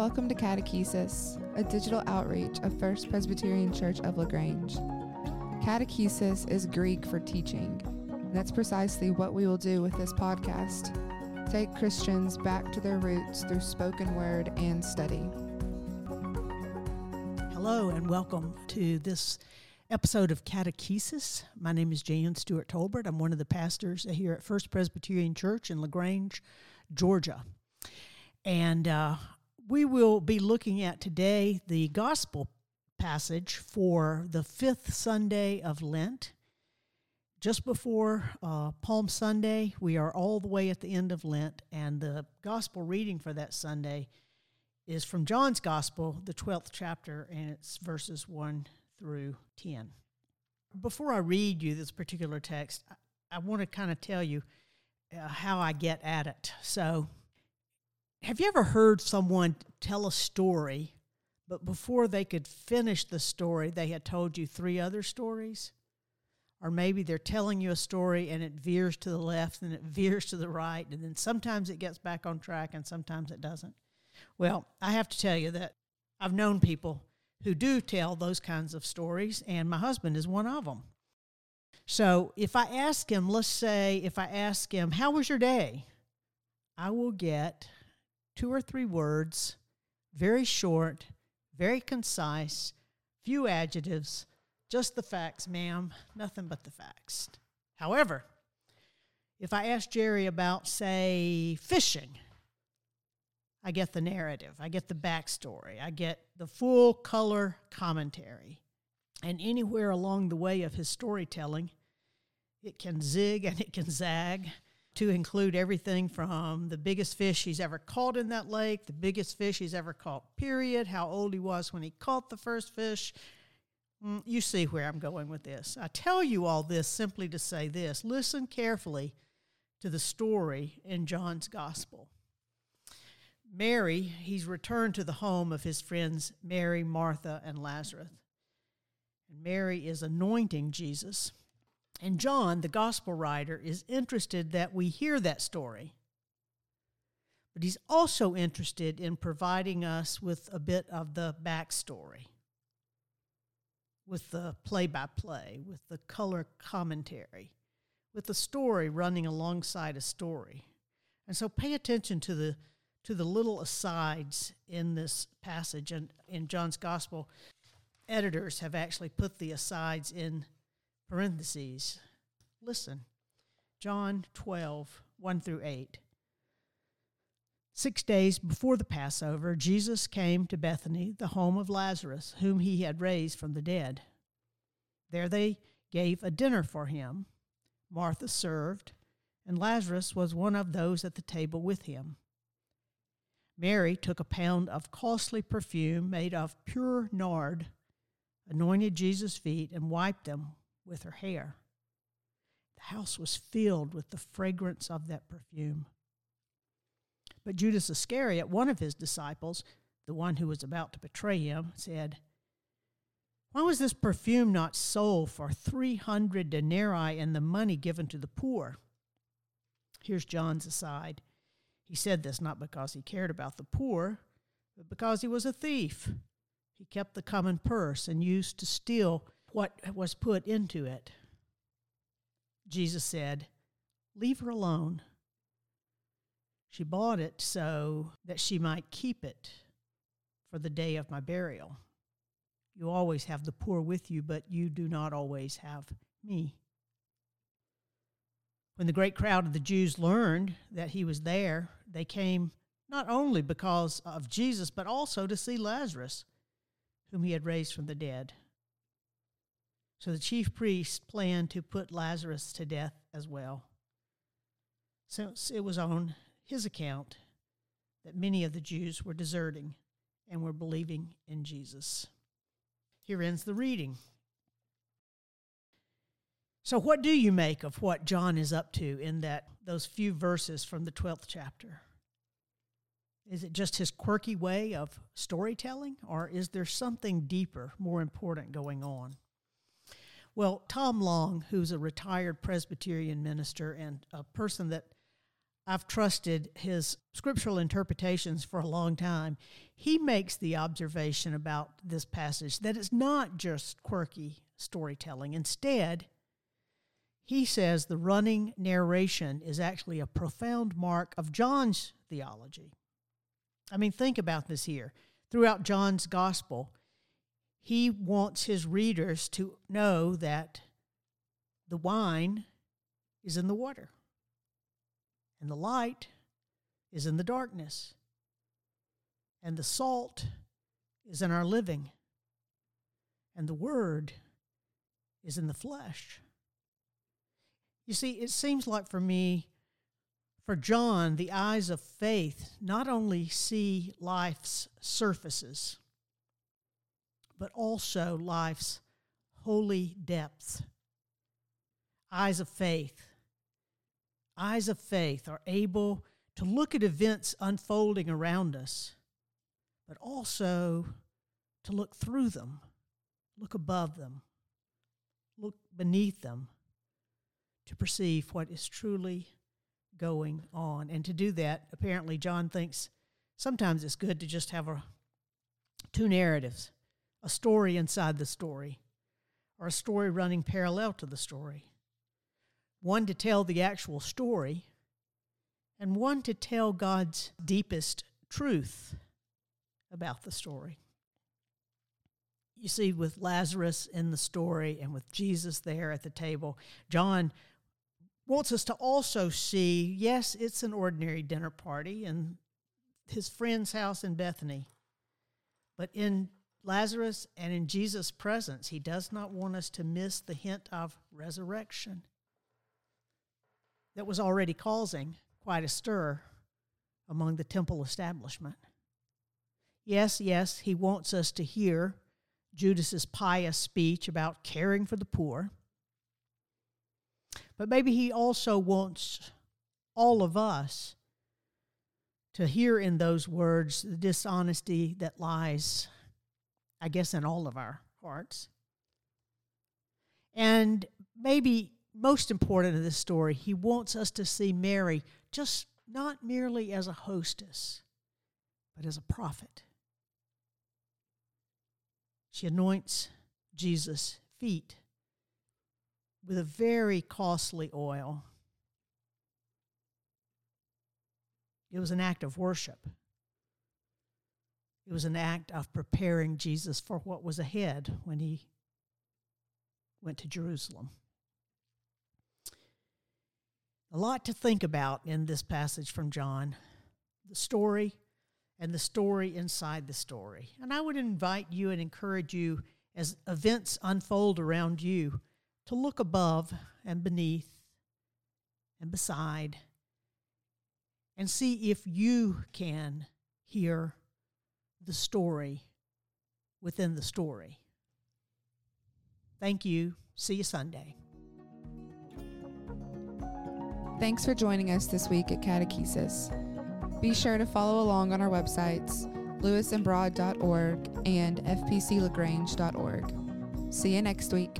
Welcome to Catechesis, a digital outreach of First Presbyterian Church of LaGrange. Catechesis is Greek for teaching. And that's precisely what we will do with this podcast take Christians back to their roots through spoken word and study. Hello, and welcome to this episode of Catechesis. My name is Jan Stewart Tolbert. I'm one of the pastors here at First Presbyterian Church in LaGrange, Georgia. And uh, we will be looking at today the gospel passage for the fifth Sunday of Lent. Just before uh, Palm Sunday, we are all the way at the end of Lent, and the gospel reading for that Sunday is from John's Gospel, the 12th chapter, and it's verses 1 through 10. Before I read you this particular text, I, I want to kind of tell you uh, how I get at it. So, have you ever heard someone tell a story, but before they could finish the story, they had told you three other stories? Or maybe they're telling you a story and it veers to the left and it veers to the right, and then sometimes it gets back on track and sometimes it doesn't. Well, I have to tell you that I've known people who do tell those kinds of stories, and my husband is one of them. So if I ask him, let's say, if I ask him, How was your day? I will get two or three words, very short, very concise, few adjectives, just the facts, ma'am, nothing but the facts. However, if I ask Jerry about, say, fishing, I get the narrative, I get the backstory, I get the full color commentary. And anywhere along the way of his storytelling, it can zig and it can zag to include everything from the biggest fish he's ever caught in that lake, the biggest fish he's ever caught, period, how old he was when he caught the first fish. Mm, you see where I'm going with this. I tell you all this simply to say this listen carefully to the story in John's gospel. Mary, he's returned to the home of his friends Mary, Martha, and Lazarus. And Mary is anointing Jesus. And John, the gospel writer, is interested that we hear that story. But he's also interested in providing us with a bit of the backstory, with the play by play, with the color commentary, with the story running alongside a story. And so pay attention to the to the little asides in this passage and in John's gospel editors have actually put the asides in parentheses. Listen, John 12, 1 through 8. Six days before the Passover, Jesus came to Bethany, the home of Lazarus, whom he had raised from the dead. There they gave a dinner for him. Martha served, and Lazarus was one of those at the table with him. Mary took a pound of costly perfume made of pure nard, anointed Jesus' feet, and wiped them with her hair. The house was filled with the fragrance of that perfume. But Judas Iscariot, one of his disciples, the one who was about to betray him, said, Why was this perfume not sold for 300 denarii and the money given to the poor? Here's John's aside. He said this not because he cared about the poor, but because he was a thief. He kept the common purse and used to steal what was put into it. Jesus said, Leave her alone. She bought it so that she might keep it for the day of my burial. You always have the poor with you, but you do not always have me. When the great crowd of the Jews learned that he was there, they came not only because of Jesus, but also to see Lazarus, whom he had raised from the dead. So the chief priests planned to put Lazarus to death as well. Since it was on his account that many of the Jews were deserting and were believing in Jesus. Here ends the reading. So what do you make of what John is up to in that those few verses from the 12th chapter? Is it just his quirky way of storytelling or is there something deeper, more important going on? Well, Tom Long, who's a retired Presbyterian minister and a person that I've trusted his scriptural interpretations for a long time. He makes the observation about this passage that it's not just quirky storytelling. Instead, he says the running narration is actually a profound mark of John's theology. I mean, think about this here. Throughout John's gospel, he wants his readers to know that the wine is in the water, and the light is in the darkness, and the salt is in our living, and the word is in the flesh. You see, it seems like for me, for John, the eyes of faith not only see life's surfaces, but also life's holy depths. Eyes of faith. Eyes of faith are able to look at events unfolding around us, but also to look through them, look above them, look beneath them to perceive what is truly going on. And to do that, apparently, John thinks sometimes it's good to just have a, two narratives a story inside the story, or a story running parallel to the story. One to tell the actual story, and one to tell God's deepest truth about the story you see with Lazarus in the story and with Jesus there at the table, John wants us to also see yes, it's an ordinary dinner party in his friend's house in Bethany. But in Lazarus and in Jesus' presence, he does not want us to miss the hint of resurrection that was already causing quite a stir among the temple establishment. Yes, yes, he wants us to hear Judas's pious speech about caring for the poor. But maybe he also wants all of us to hear in those words the dishonesty that lies, I guess, in all of our hearts. And maybe most important in this story, he wants us to see Mary just not merely as a hostess, but as a prophet. She anoints Jesus' feet with a very costly oil. It was an act of worship. It was an act of preparing Jesus for what was ahead when he went to Jerusalem. A lot to think about in this passage from John. The story and the story inside the story. And I would invite you and encourage you as events unfold around you to look above and beneath and beside and see if you can hear the story within the story. Thank you. See you Sunday. Thanks for joining us this week at Catechesis. Be sure to follow along on our websites, lewisandbroad.org and fpclagrange.org. See you next week.